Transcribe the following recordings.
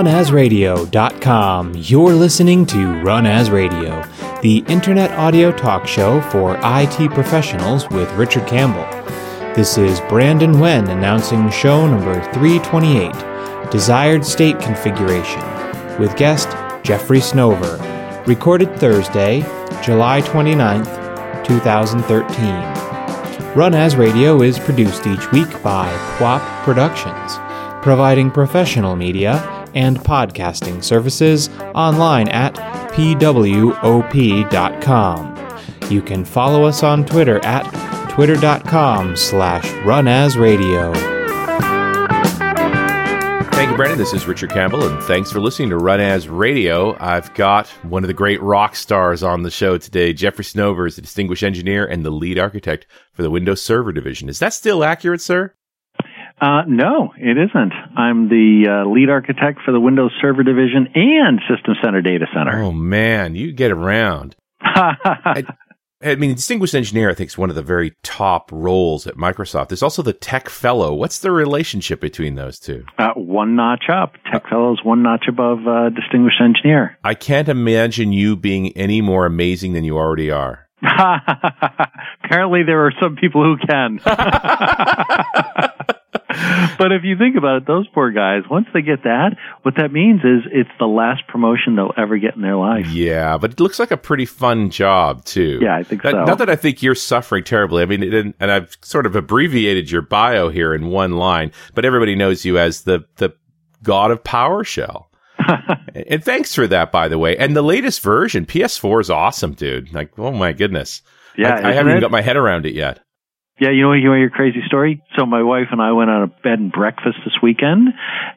Runasradio.com, you're listening to Run As Radio, the internet audio talk show for IT professionals with Richard Campbell. This is Brandon Wen announcing show number 328, Desired State Configuration, with guest Jeffrey Snover, recorded Thursday, July 29th, 2013. Run As Radio is produced each week by PWOP Productions providing professional media and podcasting services online at pwop.com. You can follow us on Twitter at twitter.com slash runasradio. Thank you, Brandon. This is Richard Campbell, and thanks for listening to Run As Radio. I've got one of the great rock stars on the show today. Jeffrey Snover is the distinguished engineer and the lead architect for the Windows Server Division. Is that still accurate, sir? Uh, no, it isn't. I'm the uh, lead architect for the Windows Server Division and System Center Data Center. Oh man, you get around. I, I, mean, distinguished engineer, I think, is one of the very top roles at Microsoft. There's also the Tech Fellow. What's the relationship between those two? Uh, one notch up. Tech Fellow is one notch above uh, distinguished engineer. I can't imagine you being any more amazing than you already are. Apparently, there are some people who can. but if you think about it, those poor guys, once they get that, what that means is it's the last promotion they'll ever get in their life. Yeah, but it looks like a pretty fun job too. Yeah, I think so. Not that I think you're suffering terribly. I mean, it, and I've sort of abbreviated your bio here in one line, but everybody knows you as the the god of PowerShell. and thanks for that, by the way. And the latest version, PS4 is awesome, dude. Like, oh my goodness. Yeah, I, I haven't even got my head around it yet. Yeah, you know, you know your crazy story. So my wife and I went on a bed and breakfast this weekend,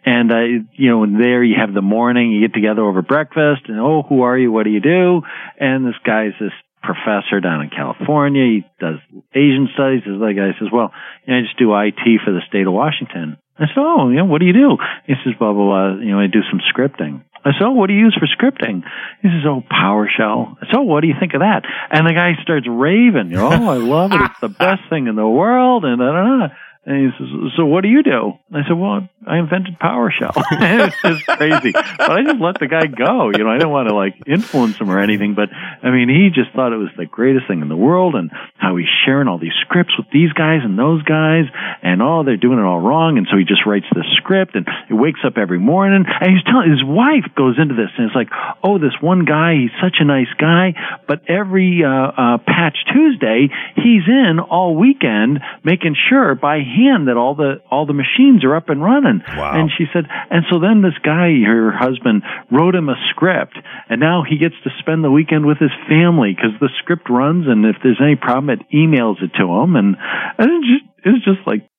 and uh, you know, there you have the morning, you get together over breakfast, and oh, who are you? What do you do? And this guy's this professor down in California. He does Asian studies. This other guy says, "Well, you know, I just do IT for the state of Washington." I said, "Oh, you know, what do you do?" He says, "Blah blah blah. You know, I do some scripting." I said, oh, what do you use for scripting? He says, oh, PowerShell. So oh, what do you think of that? And the guy starts raving, oh, I love it. It's the best thing in the world. And da, da, da. And he says, so what do you do? I said, well, I invented PowerShell. it's just crazy. But I just let the guy go. You know, I didn't want to like influence him or anything, but I mean, he just thought it was the greatest thing in the world and how he's sharing all these scripts with these guys and those guys and oh, they're doing it all wrong. And so he just writes this script and he wakes up every morning and he's telling his wife goes into this and it's like, oh, this one guy, he's such a nice guy, but every, uh, uh, patch Tuesday, he's in all weekend making sure by hand that all the, all the machines are up and running. Wow. And she said, and so then this guy, her husband, wrote him a script, and now he gets to spend the weekend with his family because the script runs, and if there's any problem, it emails it to him, and, and it's just, it's just like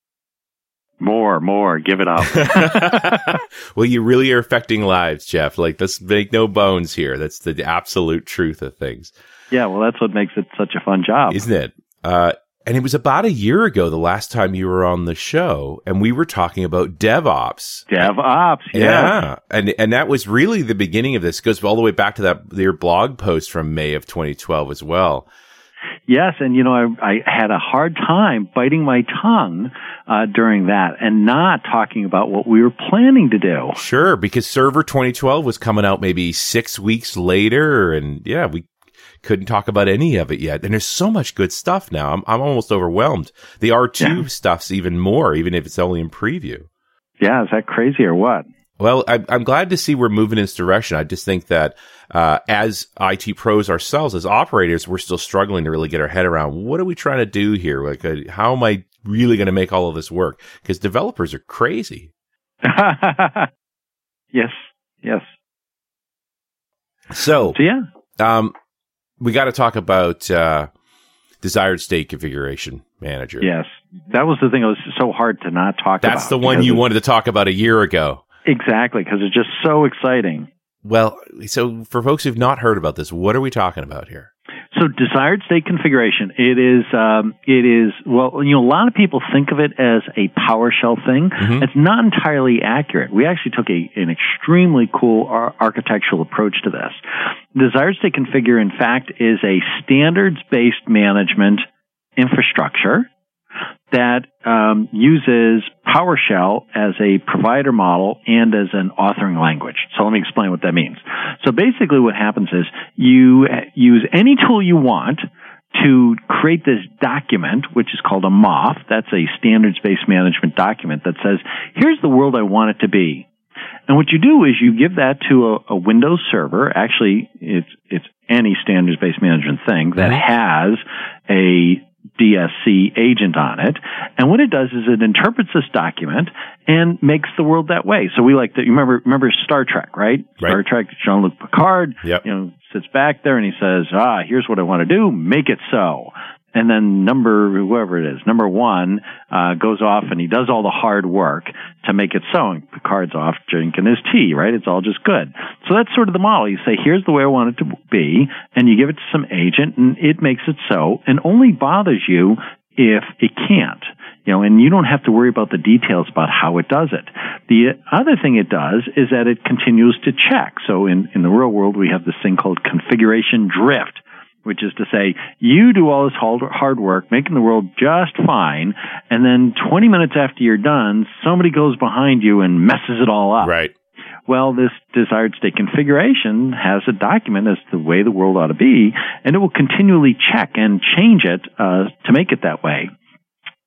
more, more, give it up. well, you really are affecting lives, Jeff. Like, let's make no bones here. That's the absolute truth of things. Yeah, well, that's what makes it such a fun job, isn't it? Uh, and it was about a year ago, the last time you were on the show, and we were talking about DevOps. DevOps, yeah. yeah. And and that was really the beginning of this. It goes all the way back to that your blog post from May of 2012 as well. Yes, and you know, I, I had a hard time biting my tongue uh, during that and not talking about what we were planning to do. Sure, because Server 2012 was coming out maybe six weeks later, and yeah, we couldn't talk about any of it yet. And there's so much good stuff now. I'm, I'm almost overwhelmed. The R2 yeah. stuff's even more, even if it's only in preview. Yeah, is that crazy or what? Well, I, I'm glad to see we're moving in this direction. I just think that uh, as IT pros ourselves, as operators, we're still struggling to really get our head around what are we trying to do here? Like, uh, how am I really going to make all of this work? Because developers are crazy. yes, yes. So, so yeah. Um, we got to talk about uh, desired state configuration manager. Yes, that was the thing. It was so hard to not talk That's about. That's the one you wanted to talk about a year ago. Exactly, because it's just so exciting. Well, so for folks who've not heard about this, what are we talking about here? So desired state configuration, it is, um, it is, well, you know, a lot of people think of it as a PowerShell thing. Mm-hmm. It's not entirely accurate. We actually took a, an extremely cool ar- architectural approach to this. Desired state configure, in fact, is a standards-based management infrastructure that um, uses PowerShell as a provider model and as an authoring language. So let me explain what that means. So basically, what happens is you use any tool you want to create this document, which is called a MOF. That's a standards based management document that says, here's the world I want it to be. And what you do is you give that to a, a Windows server. Actually, it's, it's any standards based management thing that has a DSC agent on it. And what it does is it interprets this document and makes the world that way. So we like to, you remember, remember Star Trek, right? right. Star Trek, Jean-Luc Picard, yep. you know, sits back there and he says, ah, here's what I want to do. Make it so and then number whoever it is, number one, uh, goes off and he does all the hard work to make it so. And Picard's off drinking his tea, right? It's all just good. So that's sort of the model. You say, here's the way I want it to be, and you give it to some agent, and it makes it so, and only bothers you if it can't. You know, and you don't have to worry about the details about how it does it. The other thing it does is that it continues to check. So in, in the real world, we have this thing called configuration drift which is to say, you do all this hard work, making the world just fine, and then 20 minutes after you're done, somebody goes behind you and messes it all up. Right. Well, this desired state configuration has a document as the way the world ought to be, and it will continually check and change it uh, to make it that way.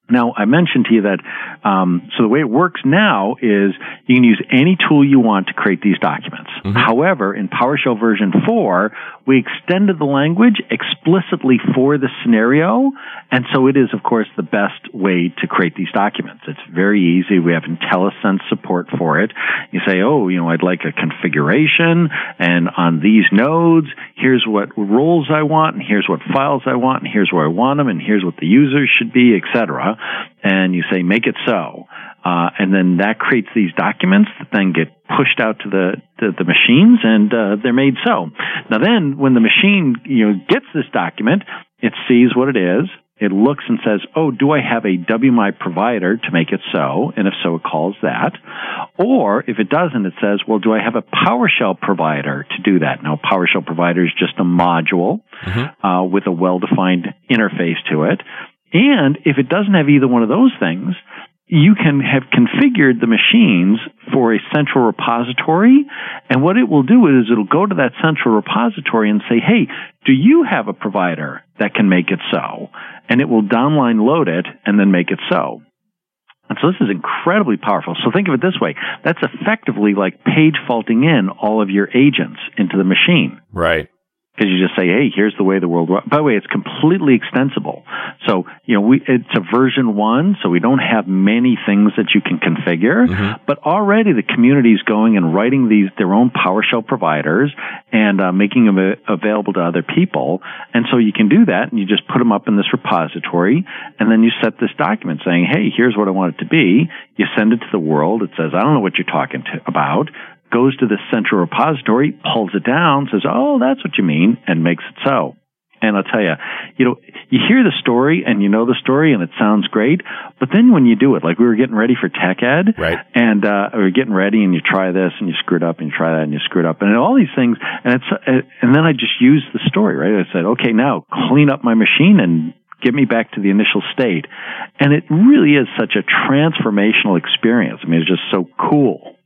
Now, I mentioned to you that, um, so the way it works now is you can use any tool you want to create these documents. Mm-hmm. However, in PowerShell version 4, we extended the language explicitly for the scenario, and so it is, of course, the best way to create these documents. It's very easy. We have IntelliSense support for it. You say, oh, you know, I'd like a configuration, and on these nodes, here's what roles I want, and here's what files I want, and here's where I want them, and here's what the users should be, etc and you say make it so, uh, and then that creates these documents that then get pushed out to the the, the machines, and uh, they're made so. Now then, when the machine you know gets this document, it sees what it is. It looks and says, "Oh, do I have a WMI provider to make it so?" And if so, it calls that. Or if it doesn't, it says, "Well, do I have a PowerShell provider to do that?" Now, PowerShell provider is just a module mm-hmm. uh, with a well-defined interface to it. And if it doesn't have either one of those things, you can have configured the machines for a central repository. And what it will do is it'll go to that central repository and say, hey, do you have a provider that can make it so? And it will downline load it and then make it so. And so this is incredibly powerful. So think of it this way. That's effectively like page faulting in all of your agents into the machine. Right because you just say, "Hey, here's the way the world." Works. By the way, it's completely extensible. So you know, we it's a version one, so we don't have many things that you can configure. Mm-hmm. But already the community is going and writing these their own PowerShell providers and uh, making them available to other people. And so you can do that, and you just put them up in this repository, and then you set this document saying, "Hey, here's what I want it to be." You send it to the world. It says, "I don't know what you're talking to, about." Goes to the central repository, pulls it down, says, "Oh, that's what you mean," and makes it so. And I'll tell you, you know, you hear the story and you know the story and it sounds great, but then when you do it, like we were getting ready for Tech Ed, right? And uh, we are getting ready, and you try this and you screw it up, and you try that and you screw it up, and all these things, and it's, uh, and then I just used the story, right? I said, okay, now clean up my machine and get me back to the initial state, and it really is such a transformational experience. I mean, it's just so cool.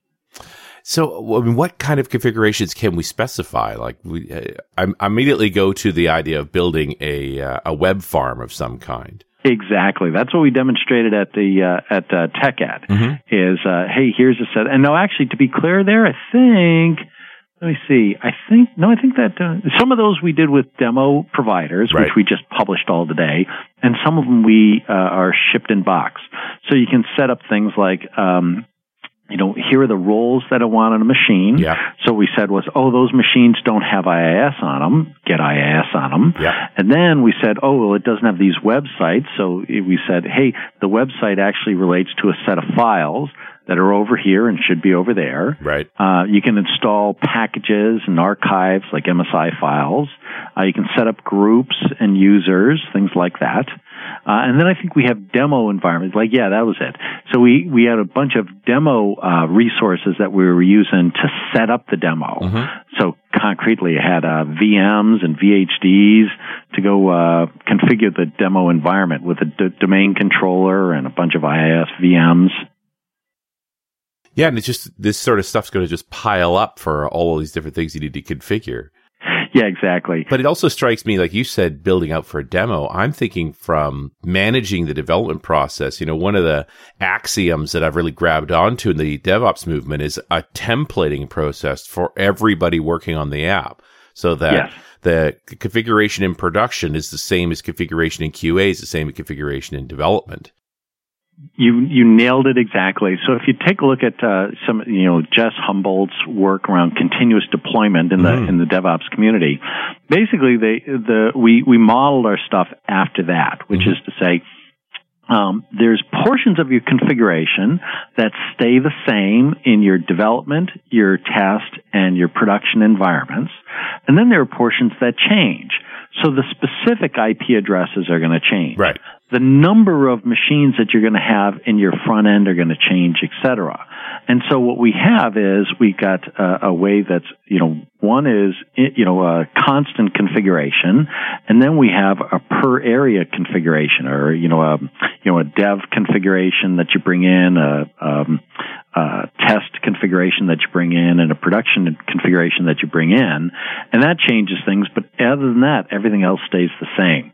So, I mean, what kind of configurations can we specify? Like, we, uh, I, immediately go to the idea of building a uh, a web farm of some kind. Exactly. That's what we demonstrated at the uh, at uh, TechEd. Mm-hmm. Is uh, hey, here's a set. And no, actually, to be clear, there, I think. Let me see. I think no. I think that uh, some of those we did with demo providers, right. which we just published all today, and some of them we uh, are shipped in box. So you can set up things like um, you know, here are the roles that I want on a machine. Yeah. So we said was, oh, those machines don't have IIS on them. Get IIS on them. Yeah. And then we said, oh, well, it doesn't have these websites. So we said, hey, the website actually relates to a set of files that are over here and should be over there. Right. Uh, you can install packages and archives like MSI files. Uh, you can set up groups and users, things like that. Uh, and then I think we have demo environments. Like, yeah, that was it. So we, we had a bunch of demo uh, resources that we were using to set up the demo. Mm-hmm. So concretely, it had uh, VMs and VHDs to go uh, configure the demo environment with a d- domain controller and a bunch of IIS VMs. Yeah, and it's just this sort of stuff's going to just pile up for all of these different things you need to configure. Yeah, exactly. But it also strikes me, like you said, building out for a demo. I'm thinking from managing the development process. You know, one of the axioms that I've really grabbed onto in the DevOps movement is a templating process for everybody working on the app so that yes. the configuration in production is the same as configuration in QA is the same as configuration in development you you nailed it exactly. So if you take a look at uh, some, you know, Jez Humble's work around continuous deployment in the mm. in the DevOps community, basically they the we we modeled our stuff after that, which mm-hmm. is to say. Um, there's portions of your configuration that stay the same in your development, your test, and your production environments. And then there are portions that change. So the specific IP addresses are going to change. Right the number of machines that you're going to have in your front end are going to change, et cetera. And so what we have is we've got a, a, way that's, you know, one is, you know, a constant configuration, and then we have a per area configuration, or you know, a you know a dev configuration that you bring in, a, um, a test configuration that you bring in, and a production configuration that you bring in, and that changes things. But other than that, everything else stays the same.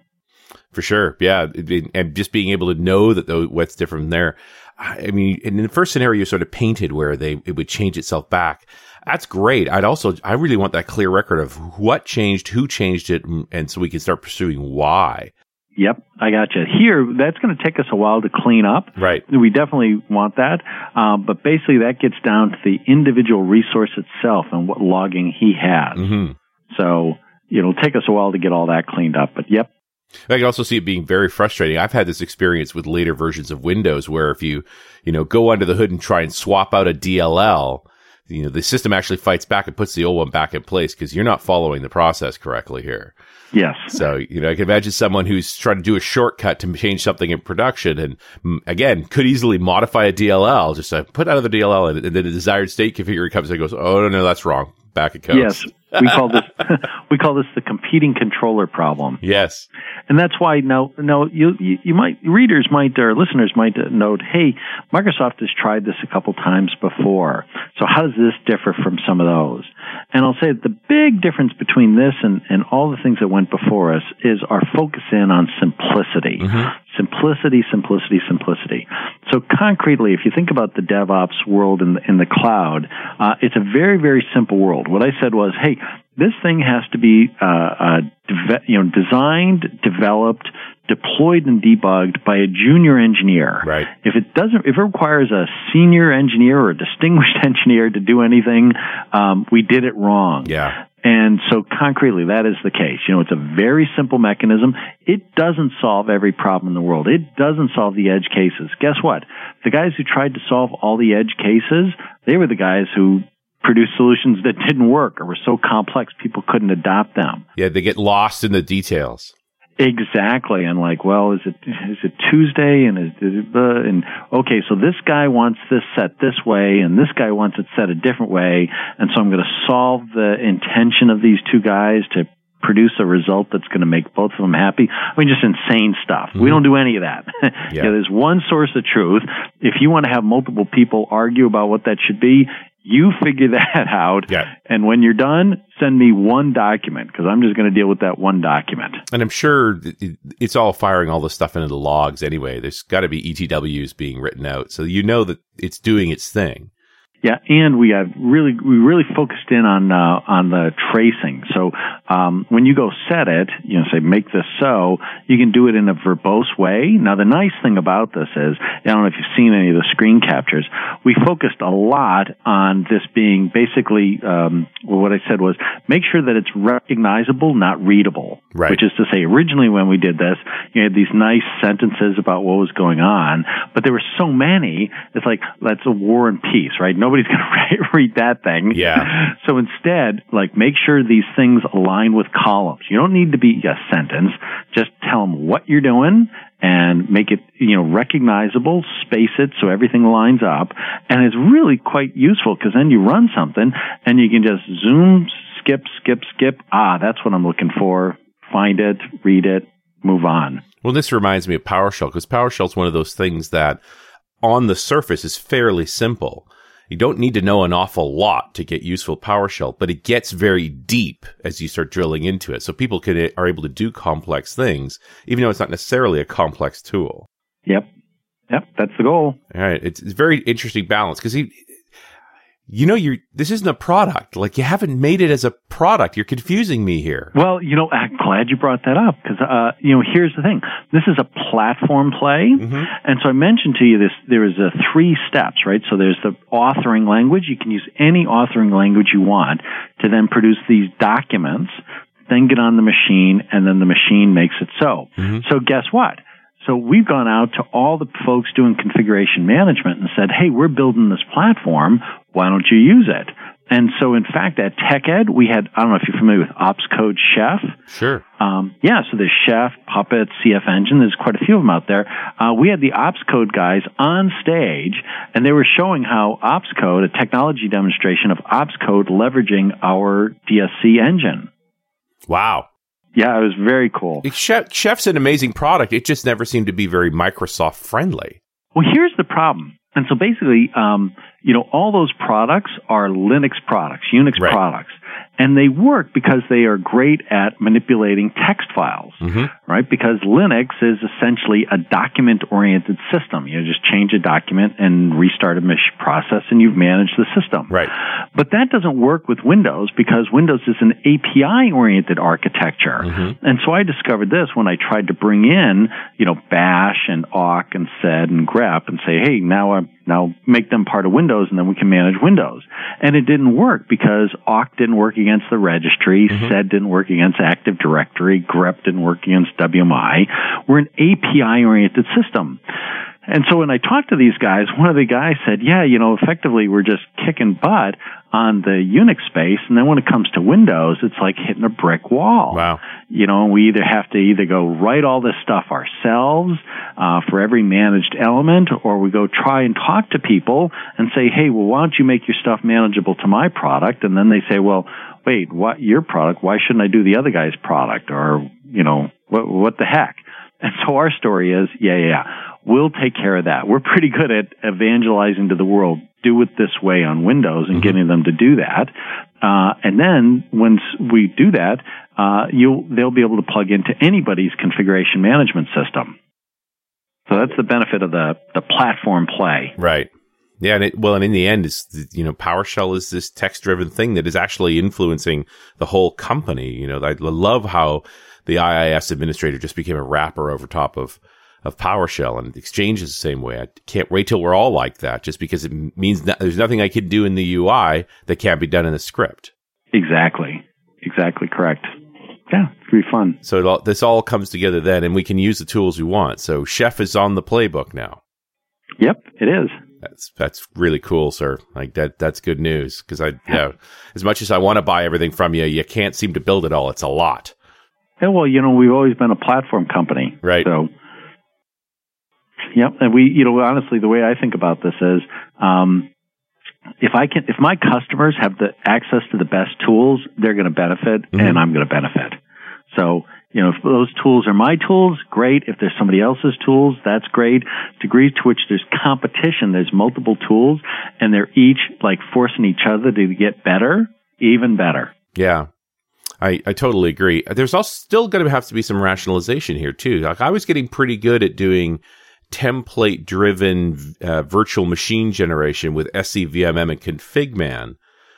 For sure. Yeah. And just being able to know that what's different from there. I mean, in the first scenario you sort of painted where they, it would change itself back. That's great. I'd also, I really want that clear record of what changed, who changed it, and so we can start pursuing why. Yep, I got you. Here, that's going to take us a while to clean up. Right. We definitely want that. Um, but basically, that gets down to the individual resource itself and what logging he has. Mm-hmm. So it'll take us a while to get all that cleaned up. But yep, I can also see it being very frustrating. I've had this experience with later versions of Windows where if you, you know, go under the hood and try and swap out a DLL, you know, the system actually fights back and puts the old one back in place because you're not following the process correctly here. Yes. So, you know, I can imagine someone who's trying to do a shortcut to change something in production and again, could easily modify a DLL, just uh, put out of the DLL and, and then the desired state configure comes and goes, oh, no, no, that's wrong. Back goes. Yes we call this we call this the competing controller problem. Yes, and that's why now now you, you, you might readers might or listeners might note, hey, Microsoft has tried this a couple times before. So how does this differ from some of those? And I'll say the big difference between this and, and all the things that went before us is our focus in on simplicity. Mm-hmm. Simplicity, simplicity, simplicity. So concretely, if you think about the DevOps world in the, in the cloud, uh, it's a very, very simple world. What I said was, hey, this thing has to be, uh, uh, de- you know, designed, developed, deployed and debugged by a junior engineer. Right. If it doesn't, if it requires a senior engineer or a distinguished engineer to do anything, um, we did it wrong. Yeah. And so concretely, that is the case. You know, it's a very simple mechanism. It doesn't solve every problem in the world. It doesn't solve the edge cases. Guess what? The guys who tried to solve all the edge cases, they were the guys who produced solutions that didn't work or were so complex people couldn't adopt them. Yeah, they get lost in the details. Exactly, and like, well, is it is it Tuesday, and is it, uh, and okay, so this guy wants this set this way, and this guy wants it set a different way, and so I'm going to solve the intention of these two guys to produce a result that's going to make both of them happy. I mean, just insane stuff. Mm-hmm. We don't do any of that. yeah. yeah, there's one source of truth. If you want to have multiple people argue about what that should be, you figure that out. Yeah. And when you're done, send me one document because I'm just going to deal with that one document. And I'm sure it's all firing all the stuff into the logs anyway. There's got to be ETWs being written out. So you know that it's doing its thing. Yeah, and we have really we really focused in on uh, on the tracing. So um, when you go set it, you know, say make this so, you can do it in a verbose way. Now the nice thing about this is, I don't know if you've seen any of the screen captures. We focused a lot on this being basically um, well, what I said was make sure that it's recognizable, not readable. Right. Which is to say, originally when we did this, you had these nice sentences about what was going on, but there were so many. It's like that's a war and peace, right? No nobody's going to read that thing. Yeah. So instead, like make sure these things align with columns. You don't need to be a sentence. Just tell them what you're doing and make it, you know, recognizable, space it so everything lines up. And it's really quite useful because then you run something and you can just zoom, skip, skip, skip. Ah, that's what I'm looking for. Find it, read it, move on. Well, this reminds me of PowerShell because PowerShell is one of those things that on the surface is fairly simple. You don't need to know an awful lot to get useful PowerShell, but it gets very deep as you start drilling into it. So people can, eh, are able to do complex things, even though it's not necessarily a complex tool. Yep. Yep. That's the goal. All right. It's, it's very interesting balance because you know, you're, this isn't a product. Like you haven't made it as a product. You're confusing me here. Well, you know, I'm glad you brought that up because, uh, you know, here's the thing. This is a platform play. Mm-hmm. And so I mentioned to you this, there is a three steps, right? So there's the authoring language. You can use any authoring language you want to then produce these documents, then get on the machine and then the machine makes it so. Mm-hmm. So guess what? So we've gone out to all the folks doing configuration management and said, hey, we're building this platform. Why don't you use it? And so, in fact, at TechEd, we had, I don't know if you're familiar with Opscode Chef. Sure. Um, yeah, so there's Chef, Puppet, CF Engine. There's quite a few of them out there. Uh, we had the Opscode guys on stage, and they were showing how Opscode, a technology demonstration of Opscode leveraging our DSC engine. Wow. Yeah, it was very cool. Chef, Chef's an amazing product. It just never seemed to be very Microsoft friendly. Well, here's the problem. And so basically, um, you know, all those products are Linux products, Unix right. products and they work because they are great at manipulating text files, mm-hmm. right? Because Linux is essentially a document-oriented system. You just change a document and restart a process, and you've managed the system. Right. But that doesn't work with Windows because Windows is an API-oriented architecture. Mm-hmm. And so I discovered this when I tried to bring in, you know, Bash and awk and sed and grep and say, hey, now I'm now make them part of Windows and then we can manage Windows. And it didn't work because awk didn't work against the registry, mm-hmm. sed didn't work against Active Directory, grep didn't work against WMI. We're an API oriented system. And so when I talked to these guys, one of the guys said, yeah, you know, effectively we're just kicking butt on the Unix space. And then when it comes to Windows, it's like hitting a brick wall. Wow. You know, we either have to either go write all this stuff ourselves, uh, for every managed element, or we go try and talk to people and say, hey, well, why don't you make your stuff manageable to my product? And then they say, well, wait, what, your product? Why shouldn't I do the other guy's product? Or, you know, what, what the heck? And so our story is, yeah, yeah, yeah, we'll take care of that. We're pretty good at evangelizing to the world. Do it this way on Windows and mm-hmm. getting them to do that. Uh, and then once we do that, uh, you'll, they'll be able to plug into anybody's configuration management system. So that's the benefit of the, the platform play. Right. Yeah, and it, well, and in the end, it's you know, PowerShell is this text-driven thing that is actually influencing the whole company. You know, I love how the IIS administrator just became a wrapper over top of of PowerShell, and Exchange is the same way. I can't wait till we're all like that, just because it means that there's nothing I can do in the UI that can't be done in the script. Exactly, exactly correct. Yeah, it's gonna be fun. So all, this all comes together then, and we can use the tools we want. So Chef is on the playbook now. Yep, it is. That's that's really cool, sir. Like that that's good news because I yeah, as much as I want to buy everything from you, you can't seem to build it all. It's a lot. Yeah, well, you know, we've always been a platform company, right? So, yep, and we, you know, honestly, the way I think about this is, um, if I can, if my customers have the access to the best tools, they're going to benefit, mm-hmm. and I'm going to benefit. So you know, if those tools are my tools, great. If there's somebody else's tools, that's great. Degrees to which there's competition, there's multiple tools, and they're each like forcing each other to get better, even better. Yeah. I, I totally agree. There's also still going to have to be some rationalization here too. Like I was getting pretty good at doing template driven uh, virtual machine generation with SCVMM and ConfigMan.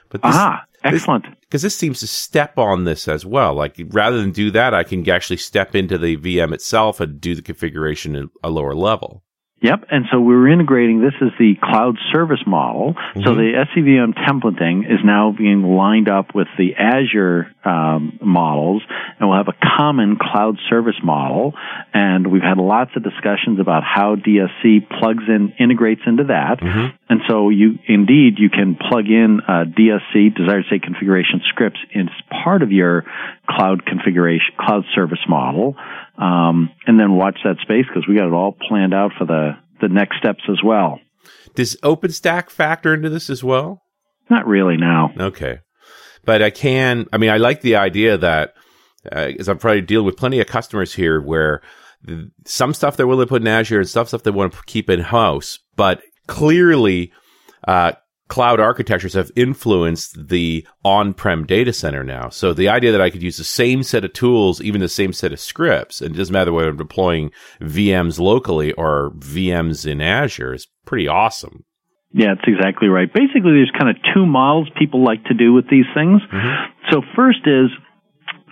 But this, ah, excellent. Because this, this, seems to step on this as well. Like rather than do that, I can actually step into the VM itself and do the configuration at a lower level. Yep. And so we're integrating this is the cloud service model. Mm-hmm. So the SCVM templating is now being lined up with the Azure um, models, and we'll have a common cloud service model. And we've had lots of discussions about how DSC plugs in, integrates into that. Mm-hmm. And so you indeed you can plug in uh, DSC desired state configuration scripts as part of your cloud configuration cloud service model um, and then watch that space because we got it all planned out for the the next steps as well. Does OpenStack factor into this as well? Not really now. Okay, but I can. I mean, I like the idea that uh, as I'm probably dealing with plenty of customers here where some stuff they're willing to put in Azure and stuff stuff they want to keep in house, but clearly. Uh, cloud architectures have influenced the on-prem data center now. So the idea that I could use the same set of tools, even the same set of scripts, and it doesn't matter whether I'm deploying VMs locally or VMs in Azure is pretty awesome. Yeah, that's exactly right. Basically, there's kind of two models people like to do with these things. Mm-hmm. So first is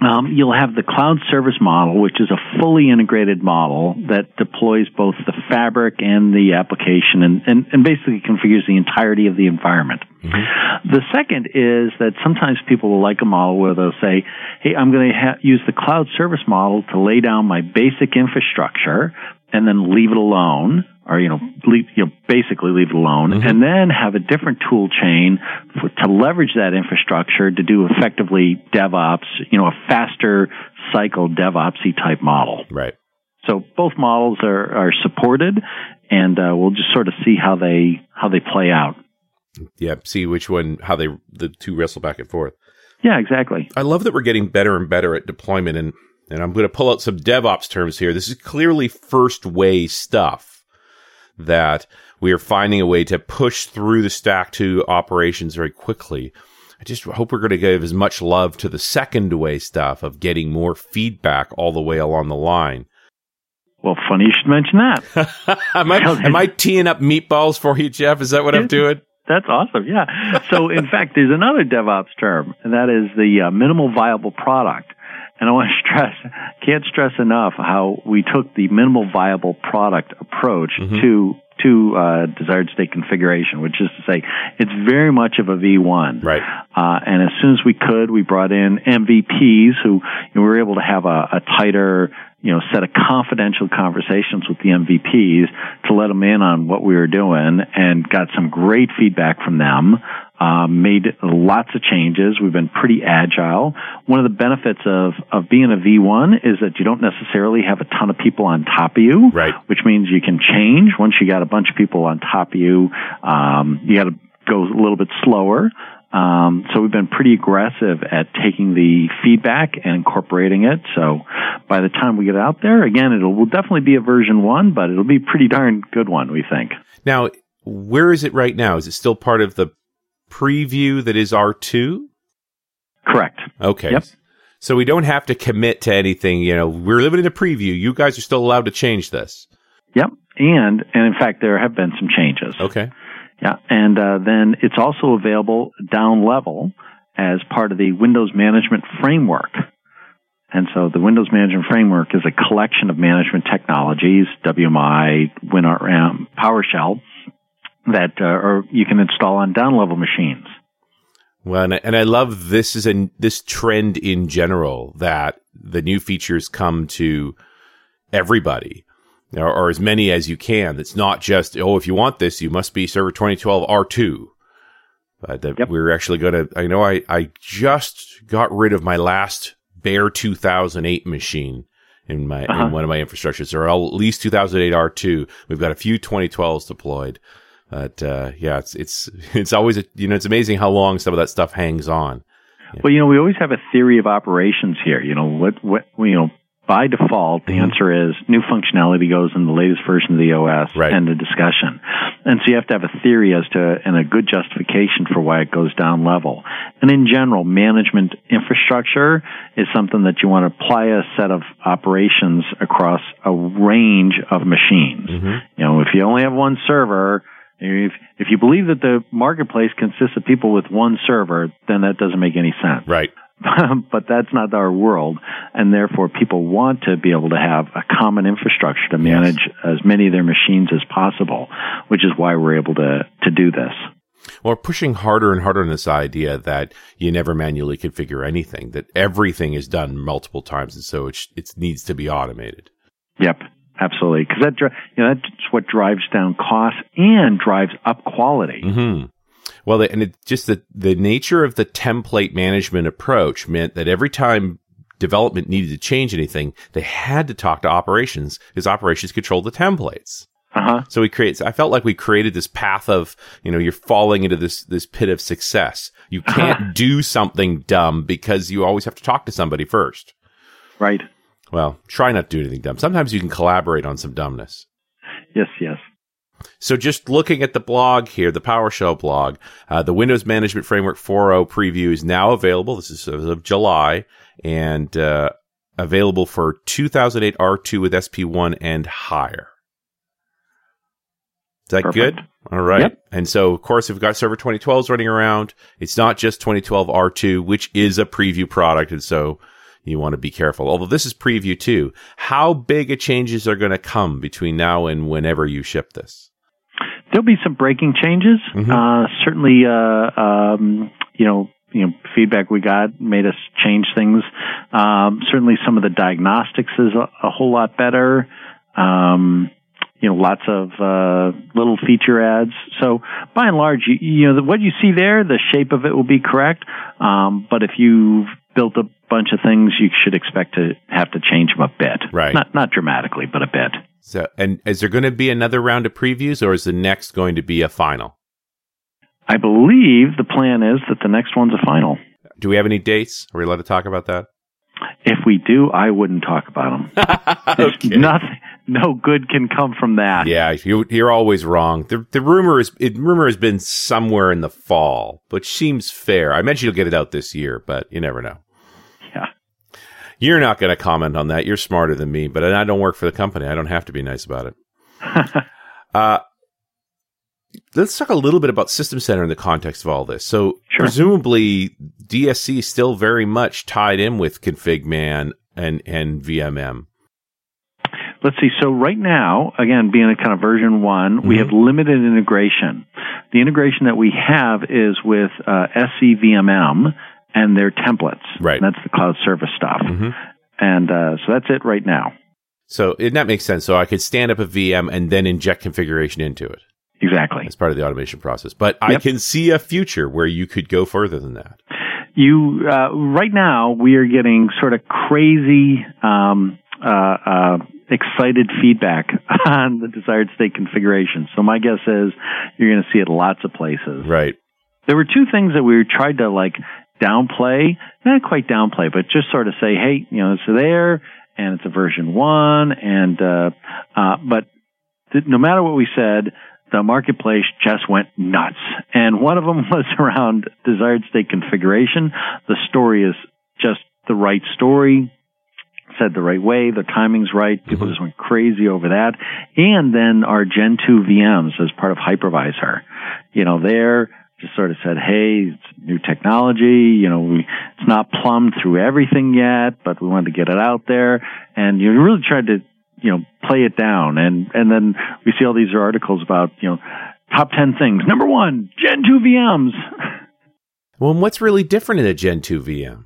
um, you'll have the cloud service model, which is a fully integrated model that deploys both the fabric and the application and, and, and basically configures the entirety of the environment. Mm-hmm. The second is that sometimes people will like a model where they'll say, hey, I'm going to ha- use the cloud service model to lay down my basic infrastructure and then leave it alone or you know, leave, you know, basically leave it alone, mm-hmm. and then have a different tool chain for, to leverage that infrastructure to do effectively DevOps, you know, a faster cycle DevOpsy type model. Right. So both models are, are supported, and uh, we'll just sort of see how they how they play out. Yeah, see which one how they the two wrestle back and forth. Yeah, exactly. I love that we're getting better and better at deployment, and and I'm going to pull out some DevOps terms here. This is clearly first way stuff that we are finding a way to push through the stack to operations very quickly. I just hope we're going to give as much love to the second way stuff of getting more feedback all the way along the line. Well, funny you should mention that. am, I, am I teeing up meatballs for you, Jeff? Is that what I'm doing? That's awesome. Yeah. So, in fact, there's another DevOps term, and that is the uh, minimal viable product. And I want to stress, can't stress enough how we took the minimal viable product approach mm-hmm. to to uh, desired state configuration, which is to say, it's very much of a V1. Right. Uh, and as soon as we could, we brought in MVPs who you know, we were able to have a, a tighter you know, set of confidential conversations with the MVPs to let them in on what we were doing and got some great feedback from them. Um, made lots of changes. We've been pretty agile. One of the benefits of, of being a V1 is that you don't necessarily have a ton of people on top of you, right. which means you can change once you got a bunch of people on top of you. Um, you got to go a little bit slower. Um, so we've been pretty aggressive at taking the feedback and incorporating it. So by the time we get out there, again, it will definitely be a version one, but it'll be a pretty darn good one, we think. Now, where is it right now? Is it still part of the preview that is R2? Correct. Okay. Yep. So we don't have to commit to anything. You know, we're living in a preview. You guys are still allowed to change this. Yep. And, and in fact, there have been some changes. Okay. Yeah, and uh, then it's also available down level as part of the Windows Management Framework. And so the Windows Management Framework is a collection of management technologies, WMI, WinRM, PowerShell, that uh, you can install on down level machines. Well, and I, and I love this is a this trend in general that the new features come to everybody or, or, as many as you can. It's not just, oh, if you want this, you must be server 2012 R2. But that yep. we're actually going to, I know I, I just got rid of my last bare 2008 machine in my, uh-huh. in one of my infrastructures. There are at least 2008 R2. We've got a few 2012s deployed. But, uh, yeah, it's, it's, it's always, a, you know, it's amazing how long some of that stuff hangs on. Well, you know, we always have a theory of operations here. You know, what, what, you know, by default, the mm-hmm. answer is new functionality goes in the latest version of the OS right. and the discussion. And so you have to have a theory as to, and a good justification for why it goes down level. And in general, management infrastructure is something that you want to apply a set of operations across a range of machines. Mm-hmm. You know, if you only have one server, if, if you believe that the marketplace consists of people with one server, then that doesn't make any sense. Right. but that's not our world, and therefore people want to be able to have a common infrastructure to manage yes. as many of their machines as possible, which is why we're able to to do this. Well, pushing harder and harder on this idea that you never manually configure anything, that everything is done multiple times, and so it, it needs to be automated. Yep, absolutely, because that you know that's what drives down costs and drives up quality. Mm-hmm. Well, and it just the the nature of the template management approach meant that every time development needed to change anything, they had to talk to operations because operations controlled the templates. Uh-huh. So we create. I felt like we created this path of, you know, you're falling into this this pit of success. You can't uh-huh. do something dumb because you always have to talk to somebody first. Right. Well, try not to do anything dumb. Sometimes you can collaborate on some dumbness. Yes. Yes. So just looking at the blog here, the PowerShell blog, uh, the Windows Management Framework 4.0 preview is now available. This is as of July and uh, available for 2008 R2 with SP1 and higher. Is that Perfect. good? All right. Yep. And so, of course, if we've got Server 2012s running around, it's not just 2012 R2, which is a preview product. And so you want to be careful. Although this is preview too. How big a changes are going to come between now and whenever you ship this? There'll be some breaking changes. Mm-hmm. Uh, certainly, uh, um, you know, you know, feedback we got made us change things. Um, certainly, some of the diagnostics is a, a whole lot better. Um, you know, lots of uh, little feature ads. So by and large, you, you know, what you see there, the shape of it will be correct. Um, but if you've built a bunch of things, you should expect to have to change them a bit. Right. Not not dramatically, but a bit. So, and is there going to be another round of previews, or is the next going to be a final? I believe the plan is that the next one's a final. Do we have any dates? Are we allowed to talk about that? If we do, I wouldn't talk about them. okay. Nothing, no good can come from that. Yeah, you, are always wrong. The, the rumor is, it, rumor has been somewhere in the fall, which seems fair. I mentioned you'll get it out this year, but you never know. You're not going to comment on that. You're smarter than me, but I don't work for the company. I don't have to be nice about it. uh, let's talk a little bit about System Center in the context of all this. So, sure. presumably, DSC is still very much tied in with Config Man and, and VMM let's see. So right now, again, being a kind of version one, mm-hmm. we have limited integration. The integration that we have is with uh, SCVMM and their templates. Right. And that's the cloud service stuff. Mm-hmm. And uh, so that's it right now. So and that makes sense. So I could stand up a VM and then inject configuration into it. Exactly. As part of the automation process. But yep. I can see a future where you could go further than that. You uh, right now we are getting sort of crazy um, uh, uh, excited feedback on the desired state configuration. So my guess is you're going to see it lots of places. Right. There were two things that we tried to like downplay, not quite downplay, but just sort of say, hey, you know, it's there and it's a version one, and uh, uh, but th- no matter what we said, the marketplace just went nuts. And one of them was around desired state configuration. The story is just the right story said the right way, the timing's right. People mm-hmm. just went crazy over that. And then our Gen 2 VMs as part of hypervisor, you know, there just sort of said, hey, it's new technology. You know, we, it's not plumbed through everything yet, but we wanted to get it out there. And you really tried to, you know, play it down. And, and then we see all these articles about, you know, top 10 things. Number one, Gen 2 VMs. Well, what's really different in a Gen 2 VM?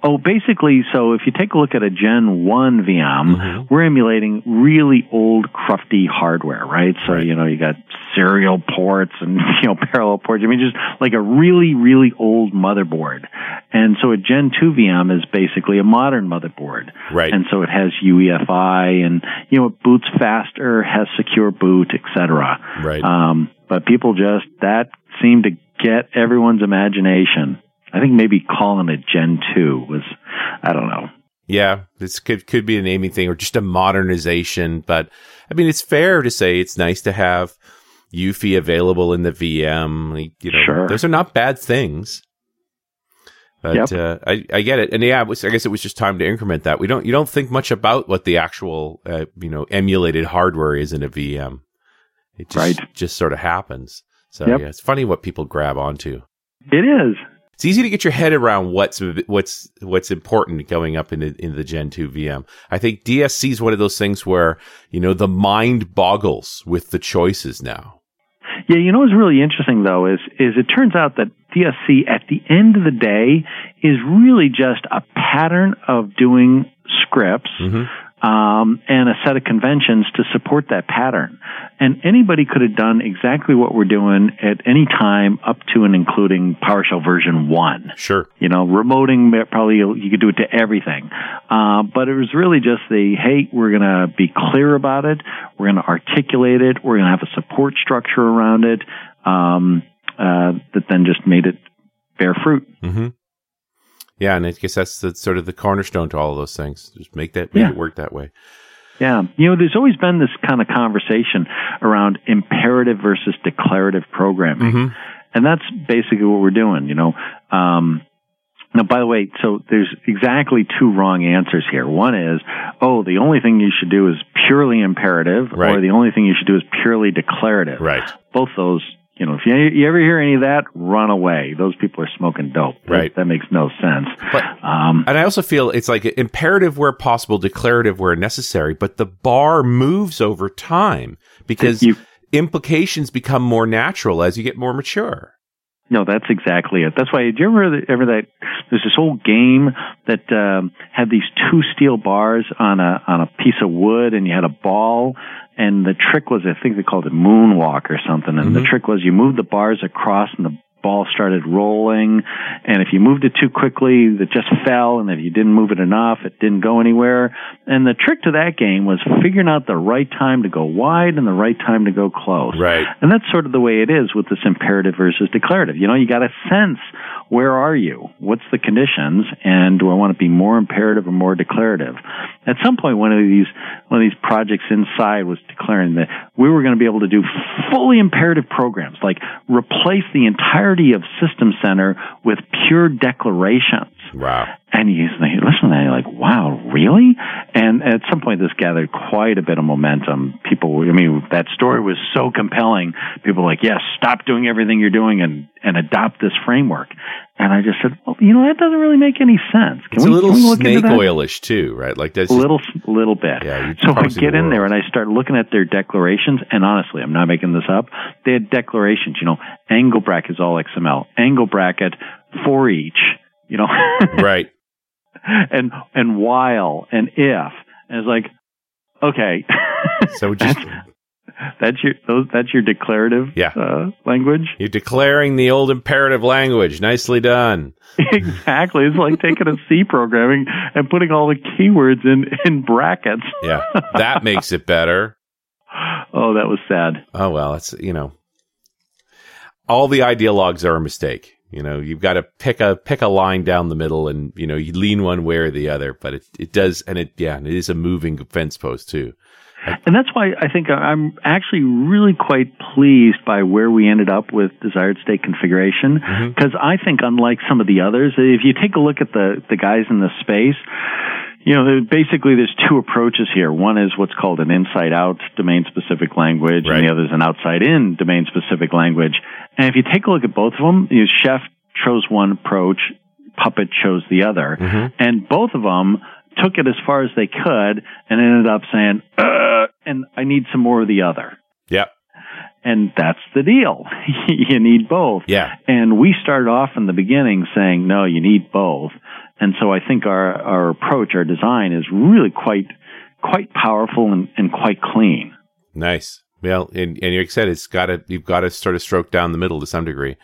Oh, basically, so if you take a look at a Gen 1 VM, mm-hmm. we're emulating really old, crufty hardware, right? So, right. you know, you got serial ports and, you know, parallel ports. I mean, just like a really, really old motherboard. And so a Gen 2 VM is basically a modern motherboard. Right. And so it has UEFI and, you know, it boots faster, has secure boot, etc. Right. Um, but people just, that seemed to get everyone's imagination. I think maybe calling it Gen 2 was, I don't know. Yeah, this could could be a naming thing or just a modernization, but I mean it's fair to say it's nice to have UEFI available in the VM. You know, sure. those are not bad things. But yep. uh, I, I get it, and yeah, was, I guess it was just time to increment that. We don't you don't think much about what the actual uh, you know emulated hardware is in a VM. It just right. just sort of happens. So yep. yeah, it's funny what people grab onto. It is. It's easy to get your head around what's what's what's important going up in the, in the Gen 2 VM. I think DSC is one of those things where you know the mind boggles with the choices now. Yeah, you know what's really interesting though is is it turns out that DSC at the end of the day is really just a pattern of doing scripts. Mm-hmm um, and a set of conventions to support that pattern. And anybody could have done exactly what we're doing at any time up to and including PowerShell version one. Sure. You know, remoting probably you could do it to everything. Uh, but it was really just the, hey, we're going to be clear about it. We're going to articulate it. We're going to have a support structure around it. Um, uh, that then just made it bear fruit. Mm-hmm. Yeah, and I guess that's the, sort of the cornerstone to all of those things. Just make that make yeah. it work that way. Yeah, you know, there's always been this kind of conversation around imperative versus declarative programming, mm-hmm. and that's basically what we're doing. You know, um, now, by the way, so there's exactly two wrong answers here. One is, oh, the only thing you should do is purely imperative, right. or the only thing you should do is purely declarative. Right. Both those you know, if you, you ever hear any of that, run away. Those people are smoking dope. Right. That, that makes no sense. But, um, and I also feel it's like imperative where possible, declarative where necessary, but the bar moves over time because you, implications become more natural as you get more mature. No, that's exactly it. That's why. Do you ever ever that there's this old game that um, had these two steel bars on a on a piece of wood, and you had a ball, and the trick was, I think they called it moonwalk or something. And mm-hmm. the trick was you moved the bars across and the ball started rolling. And if you moved it too quickly, it just fell. And if you didn't move it enough, it didn't go anywhere. And the trick to that game was figuring out the right time to go wide and the right time to go close. Right. And that's sort of the way it is with this imperative versus declarative. You know, you got to sense where are you? What's the conditions? And do I want to be more imperative or more declarative? At some point, one of these one of these projects inside was declaring that we were going to be able to do fully imperative programs, like replace the entirety of System Center with pure declarations. Wow. And you listen to that, you're like, wow, really? And at some point, this gathered quite a bit of momentum. People, I mean, that story was so compelling. People were like, yes, stop doing everything you're doing and, and adopt this framework. And I just said, well, you know, that doesn't really make any sense. Can it's we, a little snake oilish too, right? Like that's a little, little bit. Yeah. So I get the in there and I start looking at their declarations, and honestly, I'm not making this up. They had declarations, you know, angle bracket is all XML, angle bracket for each, you know, right, and and while and if, and it's like, okay, so just that's your those, that's your declarative yeah. uh, language. You're declaring the old imperative language. Nicely done. exactly. It's like taking a C programming and putting all the keywords in in brackets. yeah, that makes it better. Oh, that was sad. Oh well, it's you know, all the ideologues are a mistake. You know, you've got to pick a pick a line down the middle, and you know, you lean one way or the other. But it it does, and it yeah, and it is a moving fence post too. And that's why I think I'm actually really quite pleased by where we ended up with desired state configuration. Because mm-hmm. I think, unlike some of the others, if you take a look at the, the guys in the space, you know, basically there's two approaches here. One is what's called an inside out domain specific language, right. and the other is an outside in domain specific language. And if you take a look at both of them, you know, Chef chose one approach, Puppet chose the other, mm-hmm. and both of them took it as far as they could and ended up saying, uh, and I need some more of the other. Yep. And that's the deal. you need both. Yeah. And we started off in the beginning saying, no, you need both. And so I think our, our approach, our design is really quite, quite powerful and, and quite clean. Nice. Well, and, and like said, it's got to, you've got to sort of stroke down the middle to some degree.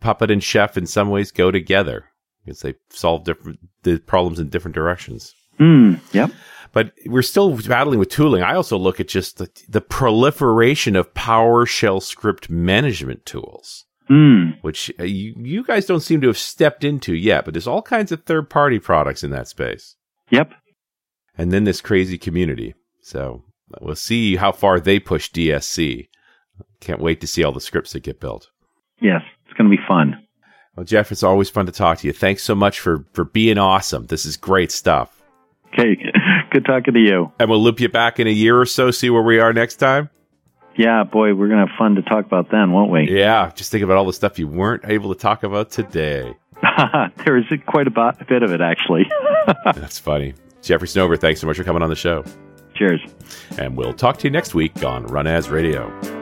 Puppet and Chef in some ways go together because they solve different the problems in different directions. Mm, yep. But we're still battling with tooling. I also look at just the, the proliferation of PowerShell script management tools, mm. which uh, you, you guys don't seem to have stepped into yet, but there's all kinds of third party products in that space. Yep. And then this crazy community. So we'll see how far they push DSC. Can't wait to see all the scripts that get built. Yes, it's going to be fun. Well, Jeff, it's always fun to talk to you. Thanks so much for for being awesome. This is great stuff. Okay. Good talking to you. And we'll loop you back in a year or so, see where we are next time. Yeah, boy, we're going to have fun to talk about then, won't we? Yeah. Just think about all the stuff you weren't able to talk about today. there is quite a bit of it, actually. That's funny. Jeffrey Snover, thanks so much for coming on the show. Cheers. And we'll talk to you next week on RunAs Radio.